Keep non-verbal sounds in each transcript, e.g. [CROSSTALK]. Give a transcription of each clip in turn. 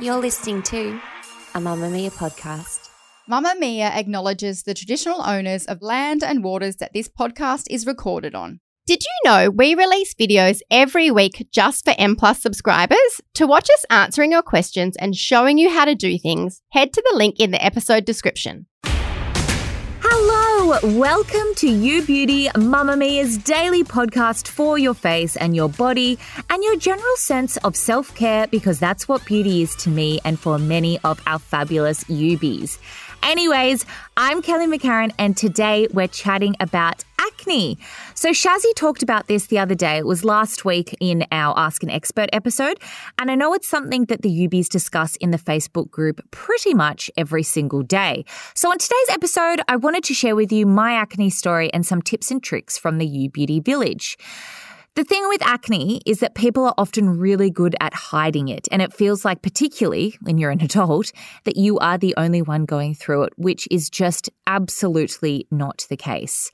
You're listening to a Mamamia podcast. Mamamia acknowledges the traditional owners of land and waters that this podcast is recorded on. Did you know we release videos every week just for M Plus subscribers? To watch us answering your questions and showing you how to do things, head to the link in the episode description. Welcome to You Beauty, Mamamia's daily podcast for your face and your body and your general sense of self care because that's what beauty is to me and for many of our fabulous UBs. Anyways, I'm Kelly McCarren and today we're chatting about acne. So, Shazzy talked about this the other day. It was last week in our Ask an Expert episode. And I know it's something that the UBs discuss in the Facebook group pretty much every single day. So, on today's episode, I wanted to share with you my acne story and some tips and tricks from the U Beauty Village. The thing with acne is that people are often really good at hiding it, and it feels like, particularly when you're an [LAUGHS] adult, that you are the only one going through it, which is just absolutely not the case.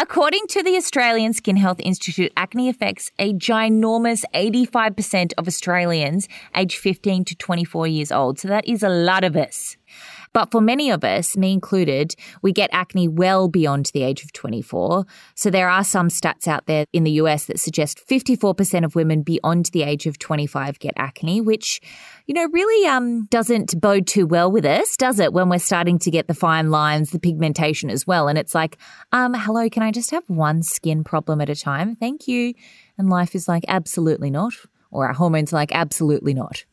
According to the Australian Skin Health Institute, acne affects a ginormous 85% of Australians aged 15 to 24 years old. So that is a lot of us. But for many of us, me included, we get acne well beyond the age of 24. So there are some stats out there in the US that suggest 54% of women beyond the age of 25 get acne, which, you know, really um, doesn't bode too well with us, does it? When we're starting to get the fine lines, the pigmentation as well. And it's like, um, hello, can I just have one skin problem at a time? Thank you. And life is like, absolutely not. Or our hormones like, absolutely not.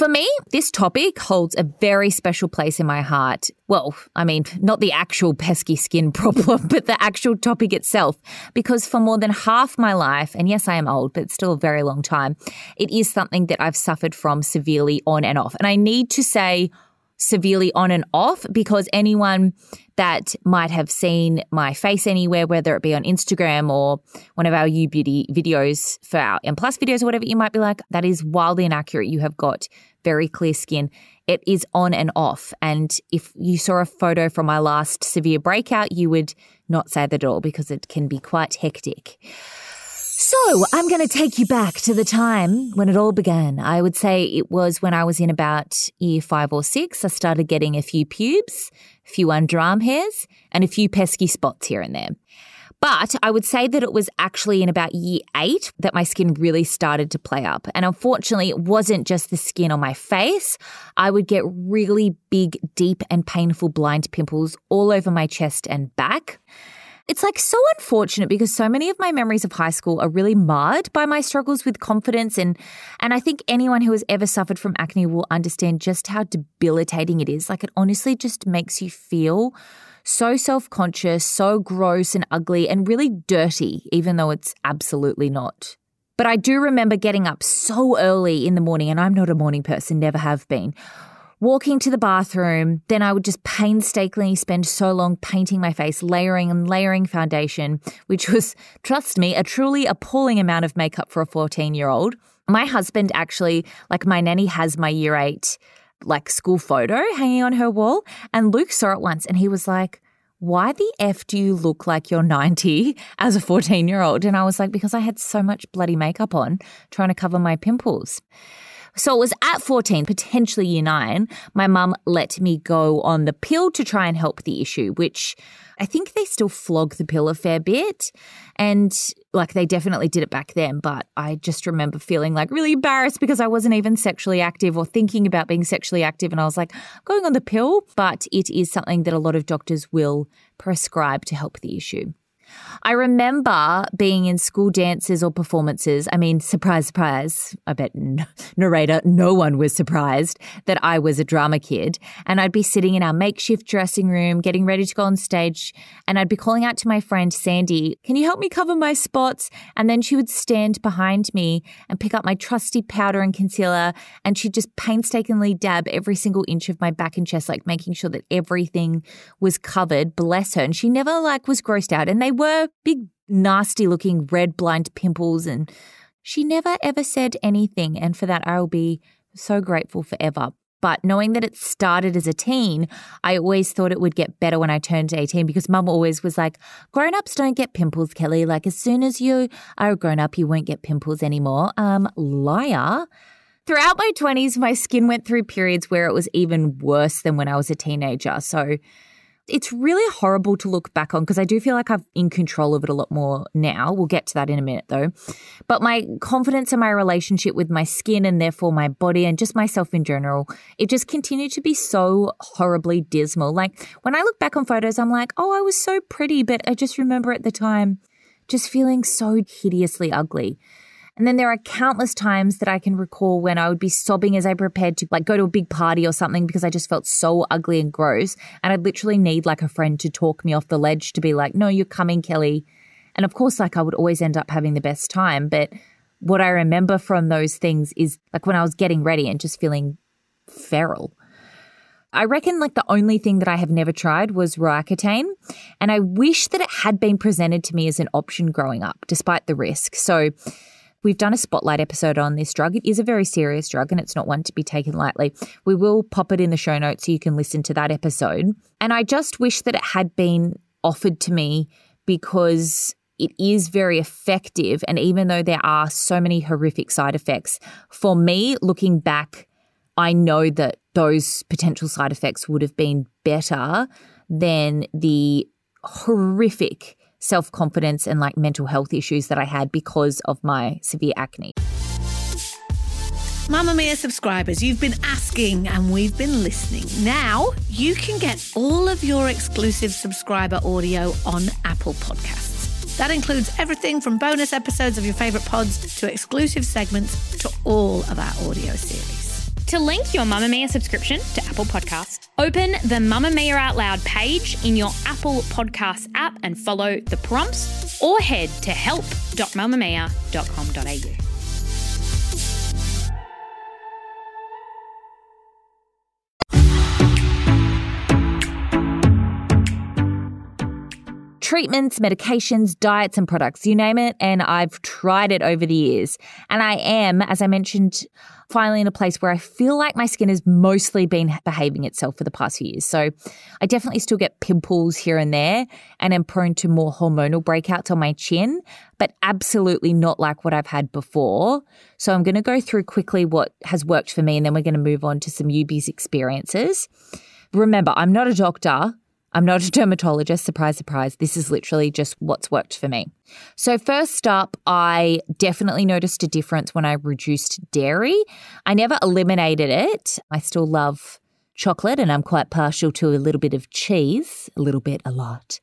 For me, this topic holds a very special place in my heart. Well, I mean, not the actual pesky skin [LAUGHS] problem, but the actual topic itself. Because for more than half my life, and yes, I am old, but still a very long time, it is something that I've suffered from severely on and off. And I need to say, severely on and off because anyone that might have seen my face anywhere, whether it be on Instagram or one of our U Beauty videos for our M Plus videos or whatever, you might be like, that is wildly inaccurate. You have got very clear skin. It is on and off. And if you saw a photo from my last severe breakout, you would not say that at all because it can be quite hectic. So, I'm going to take you back to the time when it all began. I would say it was when I was in about year five or six. I started getting a few pubes, a few underarm hairs, and a few pesky spots here and there. But I would say that it was actually in about year eight that my skin really started to play up. And unfortunately, it wasn't just the skin on my face. I would get really big, deep, and painful blind pimples all over my chest and back. It's like so unfortunate because so many of my memories of high school are really marred by my struggles with confidence and and I think anyone who has ever suffered from acne will understand just how debilitating it is. Like it honestly just makes you feel so self conscious, so gross and ugly, and really dirty, even though it's absolutely not. But I do remember getting up so early in the morning, and I'm not a morning person, never have been. Walking to the bathroom, then I would just painstakingly spend so long painting my face, layering and layering foundation, which was, [LAUGHS] trust me, a truly appalling amount of makeup for a 14 year old. My husband actually, like my nanny has my year eight like school photo hanging on her wall. And Luke saw it once and he was like, why the F do you look like you're 90 [LAUGHS] as a 14 year old? And I was like, because I had so much bloody makeup on trying to cover my pimples. So it was at 14, potentially year nine, my mum let me go on the pill to try and help the issue, which I think they still flog the pill a fair bit. And like they definitely did it back then, but I just remember feeling like really embarrassed because I wasn't even sexually active or thinking about being sexually active. And I was like, going on the pill, but it is something that a lot of doctors will prescribe to help the issue. I remember being in school dances or performances. I mean, surprise, surprise. I bet n- narrator, no one was surprised that I was a drama kid. And I'd be sitting in our makeshift dressing room, getting ready to go on stage. And I'd be calling out to my friend Sandy, Can you help me cover my spots? And then she would stand behind me and pick up my trusty powder and concealer. And she'd just painstakingly dab every single inch of my back and chest, like making sure that everything was covered. Bless her. And she never like was grossed out. And they were big, nasty looking red blind pimples. And she never ever said anything. And for that, I will be so grateful forever. But knowing that it started as a teen, I always thought it would get better when I turned 18 because mum always was like, grown ups don't get pimples, Kelly. Like, as soon as you are a grown up, you won't get pimples anymore. Um, liar. Throughout my 20s, my skin went through periods where it was even worse than when I was a teenager. So it's really horrible to look back on because I do feel like I'm in control of it a lot more now. We'll get to that in a minute though. But my confidence in my relationship with my skin and therefore my body and just myself in general, it just continued to be so horribly dismal. Like when I look back on photos, I'm like, oh, I was so pretty. But I just remember at the time just feeling so hideously ugly. And then there are countless times that I can recall when I would be sobbing as I prepared to like go to a big party or something because I just felt so ugly and gross. And I'd literally need like a friend to talk me off the ledge to be like, no, you're coming, Kelly. And of course, like I would always end up having the best time. But what I remember from those things is like when I was getting ready and just feeling feral. I reckon like the only thing that I have never tried was Roaccutane. And I wish that it had been presented to me as an option growing up, despite the risk. So We've done a spotlight episode on this drug. It is a very serious drug and it's not one to be taken lightly. We will pop it in the show notes so you can listen to that episode. And I just wish that it had been offered to me because it is very effective. And even though there are so many horrific side effects, for me, looking back, I know that those potential side effects would have been better than the horrific self confidence and like mental health issues that I had because of my severe acne. Mamamia subscribers, you've been asking and we've been listening. Now you can get all of your exclusive subscriber audio on Apple Podcasts. That includes everything from bonus episodes of your favourite pods to exclusive segments to all of our audio series. To link your Mamamia subscription to Apple Podcasts, open the Mamamia Out Loud page in your Apple Podcasts app and follow the prompts or head to help.mamamia.com.au. treatments, medications, diets, and products, you name it. And I've tried it over the years. And I am, as I mentioned, finally in a place where I feel like my skin has mostly been behaving itself for the past few years. So I definitely still get pimples here and there and am prone to more hormonal breakouts on my chin, but absolutely not like what I've had before. So I'm going to go through quickly what has worked for me and then we're going to move on to some UB's experiences. Remember, I'm not a doctor. I'm not a dermatologist, surprise, surprise. This is literally just what's worked for me. So, first up, I definitely noticed a difference when I reduced dairy. I never eliminated it. I still love chocolate and I'm quite partial to a little bit of cheese, a little bit, a lot.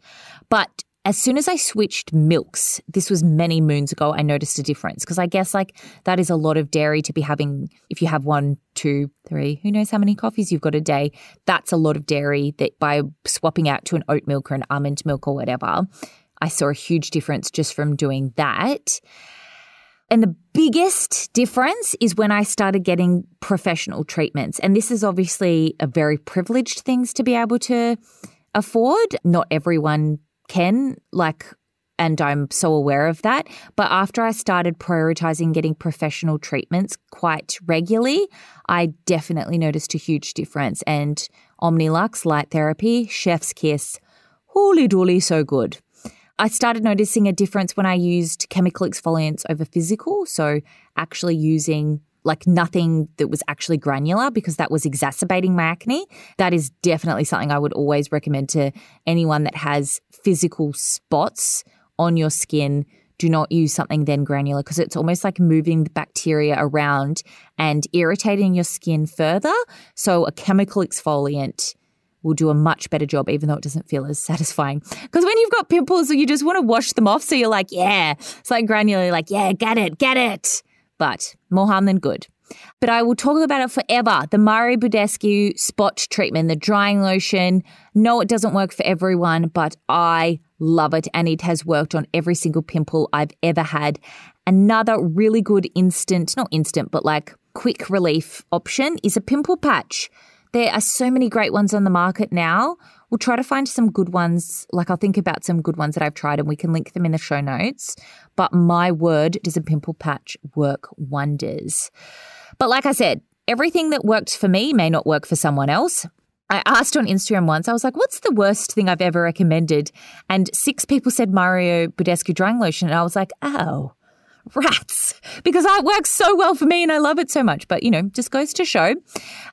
But as soon as I switched milks, this was many moons ago, I noticed a difference because I guess like that is a lot of dairy to be having if you have one, two, three, who knows how many coffees you've got a day. That's a lot of dairy that by swapping out to an oat milk or an almond milk or whatever, I saw a huge difference just from doing that. And the biggest difference is when I started getting professional treatments. And this is obviously a very privileged things to be able to afford. Not everyone can, like, and I'm so aware of that. But after I started prioritizing getting professional treatments quite regularly, I definitely noticed a huge difference. And Omnilux light therapy, chef's kiss, holy dooly, so good. I started noticing a difference when I used chemical exfoliants over physical. So, actually using like nothing that was actually granular because that was exacerbating my acne. That is definitely something I would always recommend to anyone that has physical spots on your skin. Do not use something then granular because it's almost like moving the bacteria around and irritating your skin further. So, a chemical exfoliant will do a much better job, even though it doesn't feel as satisfying. Because when you've got pimples, you just want to wash them off. So you're like, yeah, it's like granular, like, yeah, get it, get it. But more harm than good. But I will talk about it forever. The Mario Badescu spot treatment, the drying lotion. No, it doesn't work for everyone, but I love it. And it has worked on every single pimple I've ever had. Another really good instant, not instant, but like quick relief option is a pimple patch. There are so many great ones on the market now. We'll try to find some good ones. Like, I'll think about some good ones that I've tried and we can link them in the show notes. But my word, does a pimple patch work wonders? But like I said, everything that worked for me may not work for someone else. I asked on Instagram once, I was like, what's the worst thing I've ever recommended? And six people said Mario Badescu drying lotion. And I was like, oh, rats, because it works so well for me and I love it so much. But, you know, just goes to show.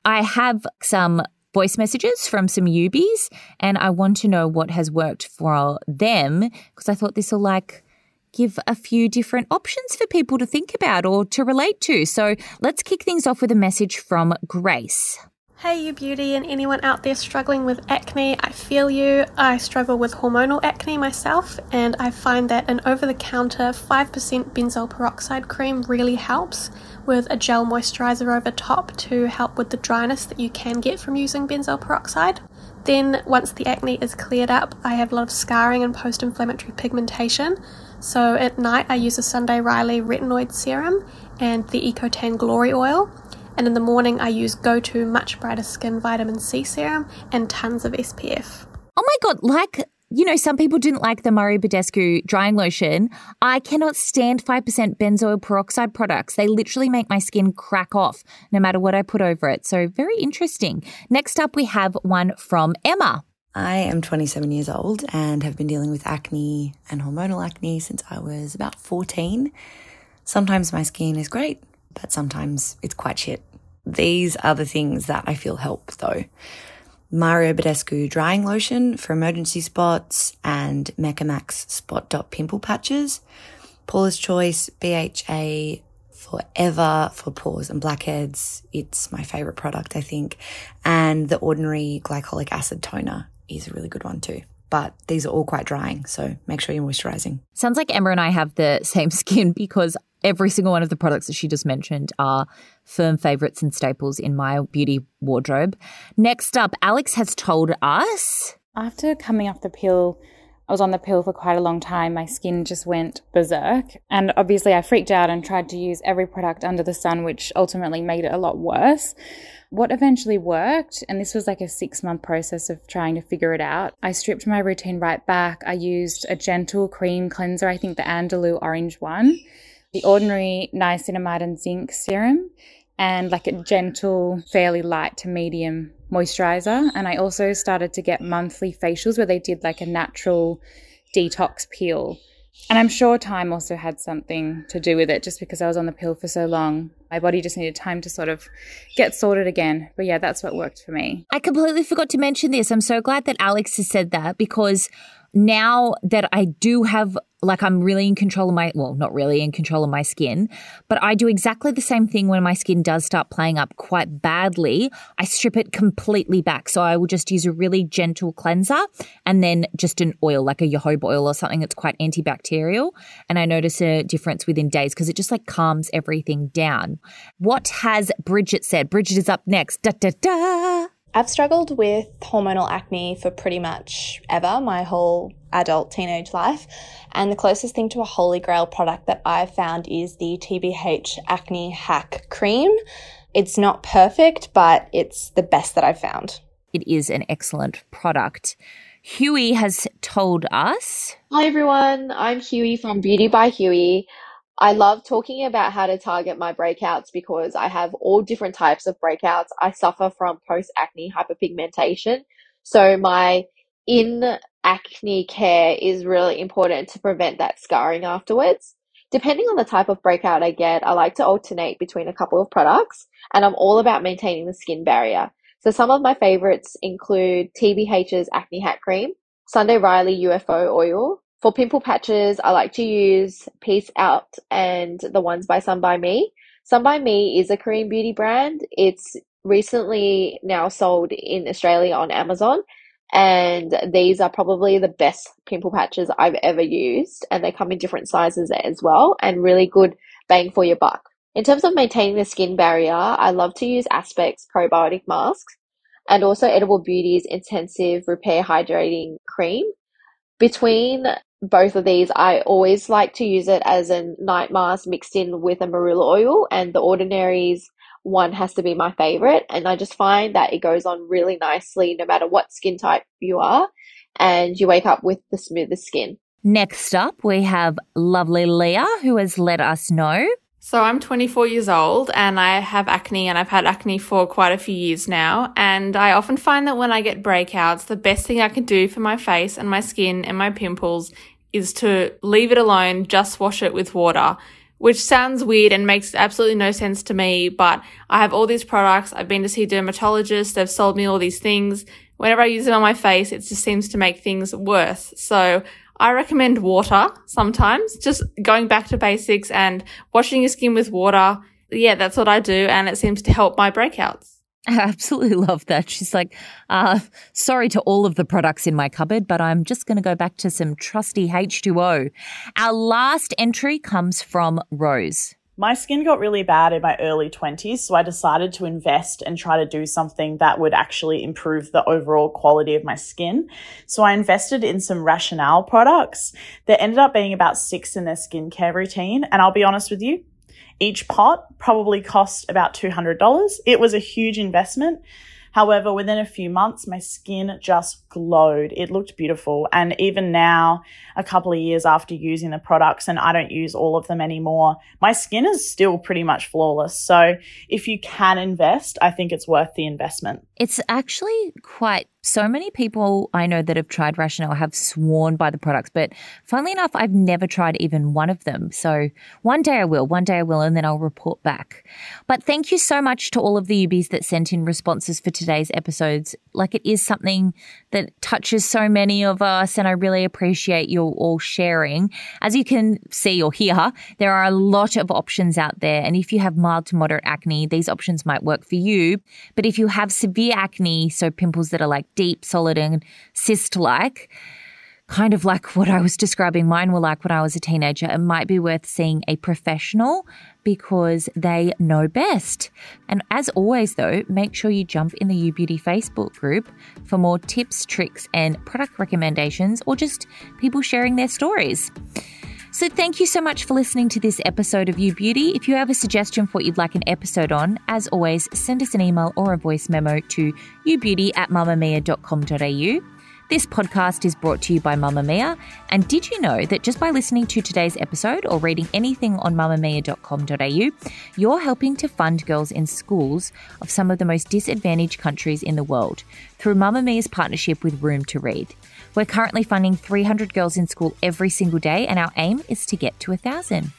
I have some voice messages from some Ubies and I want to know what has worked for them because I thought this will like give a few different options for people to think about or to relate to. So let's kick things off with a message from Grace. Hey, you beauty, and anyone out there struggling with acne, I feel you. I struggle with hormonal acne myself, and I find that an over the counter 5% benzoyl peroxide cream really helps with a gel moisturizer over top to help with the dryness that you can get from using benzoyl peroxide. Then, once the acne is cleared up, I have a lot of scarring and post inflammatory pigmentation. So, at night, I use a Sunday Riley retinoid serum and the Ecotan Glory Oil and in the morning I use Go To Much Brighter Skin Vitamin C Serum and tons of SPF. Oh my god, like you know, some people didn't like the Mario Badescu drying lotion. I cannot stand 5% benzoyl peroxide products. They literally make my skin crack off no matter what I put over it. So, very interesting. Next up, we have one from Emma. I am 27 years old and have been dealing with acne and hormonal acne since I was about 14. Sometimes my skin is great, but sometimes it's quite shit. These are the things that I feel help though. Mario Badescu drying lotion for emergency spots and Mecca Max spot dot pimple patches. Paula's Choice BHA forever for pores and blackheads. It's my favorite product, I think. And the ordinary glycolic acid toner is a really good one too but these are all quite drying. So make sure you're moisturizing. Sounds like Emma and I have the same [LAUGHS] skin because every single one of the products that she just mentioned are firm favorites and staples in my beauty wardrobe. Next up, Alex has told us. After coming off the pill, I was on the pill for quite a long time. My skin just went berserk. And obviously, I freaked out and tried to use every product under the sun, which ultimately made it a lot worse. What eventually worked, and this was like a six month process of trying to figure it out, I stripped my routine right back. I used a gentle cream cleanser, I think the Andalou orange one, the ordinary niacinamide and zinc serum, and like a gentle, fairly light to medium moisturizer. And I also started to get monthly facials where they did like a natural detox peel and I'm sure time also had something to do with it just because I was on the pill for so long. My body just needed time to sort of get sorted again. But yeah, that's what worked for me. I completely forgot to mention this. I'm so glad that Alex has said that because now that I do have like I'm really in control of my well, not really in control of my skin, but I do exactly the same thing when my skin does start playing up quite badly. I strip it completely back. So I will just use a really gentle cleanser and then just an oil, like a jojoba oil or something that's quite antibacterial. And I notice a difference within days because it just like calms everything down. What has Bridget said? Bridget is up next. Da da da. I've struggled with hormonal acne for pretty much ever, my whole adult teenage life. And the closest thing to a holy grail product that I've found is the TBH Acne Hack Cream. It's not perfect, but it's the best that I've found. It is an excellent product. Huey has told us. Hi everyone, I'm Huey from Beauty by Huey. I love talking about how to target my breakouts because I have all different types of breakouts. I suffer from post acne hyperpigmentation. So my in acne care is really important to prevent that scarring afterwards. Depending on the type of breakout I get, I like to alternate between a couple of products and I'm all about maintaining the skin barrier. So some of my favorites include TBH's Acne Hack Cream, Sunday Riley UFO Oil, for pimple patches, I like to use Peace Out and the ones by Some By Mi. Some By Mi is a Korean beauty brand. It's recently now sold in Australia on Amazon. And these are probably the best pimple patches I've ever used. And they come in different sizes as well and really good bang for your buck. In terms of maintaining the skin barrier, I love to use Aspect's probiotic masks and also Edible Beauty's intensive repair hydrating cream. Between both of these, I always like to use it as a night mask mixed in with a marula oil, and the Ordinary's one has to be my favorite. And I just find that it goes on really nicely no matter what skin type you are, and you wake up with the smoothest skin. Next up, we have lovely Leah, who has let us know so I'm 24 years old and I have acne and I've had acne for quite a few years now. And I often find that when I get breakouts, the best thing I can do for my face and my skin and my pimples is to leave it alone, just wash it with water, which sounds weird and makes absolutely no sense to me. But I have all these products. I've been to see dermatologists. They've sold me all these things. Whenever I use them on my face, it just seems to make things worse. So I recommend water sometimes, just going back to basics and washing your skin with water. Yeah, that's what I do. And it seems to help my breakouts. [LAUGHS] I absolutely love that. She's like, uh, sorry to all of the products in my cupboard, but I'm just going to go back to some trusty H2O. Our last entry comes from Rose. My skin got really bad in my early 20s, so I decided to invest and try to do something that would actually improve the overall quality of my skin. So I invested in some Rationale products that ended up being about six in their skincare routine. And I'll be honest with you, each pot probably cost about $200. It was a huge investment. However, within a few months, my skin just glowed. It looked beautiful. And even now, a couple of years after using the products, and I don't use all of them anymore, my skin is still pretty much flawless. So if you can invest, I think it's worth the investment. It's actually quite so many people I know that have tried Rationale have sworn by the products, but funnily enough, I've never tried even one of them. So one day I will, one day I will, and then I'll report back. But thank you so much to all of the UBs that sent in responses for today's episodes. Like it is something that touches so many of us, and I really appreciate you all sharing. As you can see or hear, there are a lot of options out there. And if you have mild to moderate acne, these options might work for you. But if you have severe acne, so pimples that are like deep, solid, and cyst like, kind of like what I was describing mine were like when I was a teenager, it might be worth seeing a professional because they know best. And as always, though, make sure you jump in the U Beauty Facebook group for more tips, tricks, and product recommendations, or just people sharing their stories. So, thank you so much for listening to this episode of You Beauty. If you have a suggestion for what you'd like an episode on, as always, send us an email or a voice memo to youbeauty at mamamia.com.au. This podcast is brought to you by Mamamia. And did you know that just by listening to today's episode or reading anything on mamamia.com.au, you're helping to fund girls in schools of some of the most disadvantaged countries in the world through Mamamia's partnership with Room to Read. We're currently funding 300 girls in school every single day, and our aim is to get to 1,000.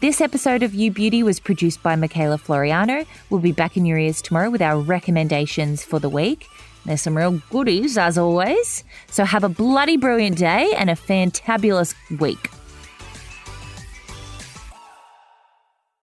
This episode of You Beauty was produced by Michaela Floriano. We'll be back in your ears tomorrow with our recommendations for the week. There's some real goodies, as always. So have a bloody brilliant day and a fantabulous week.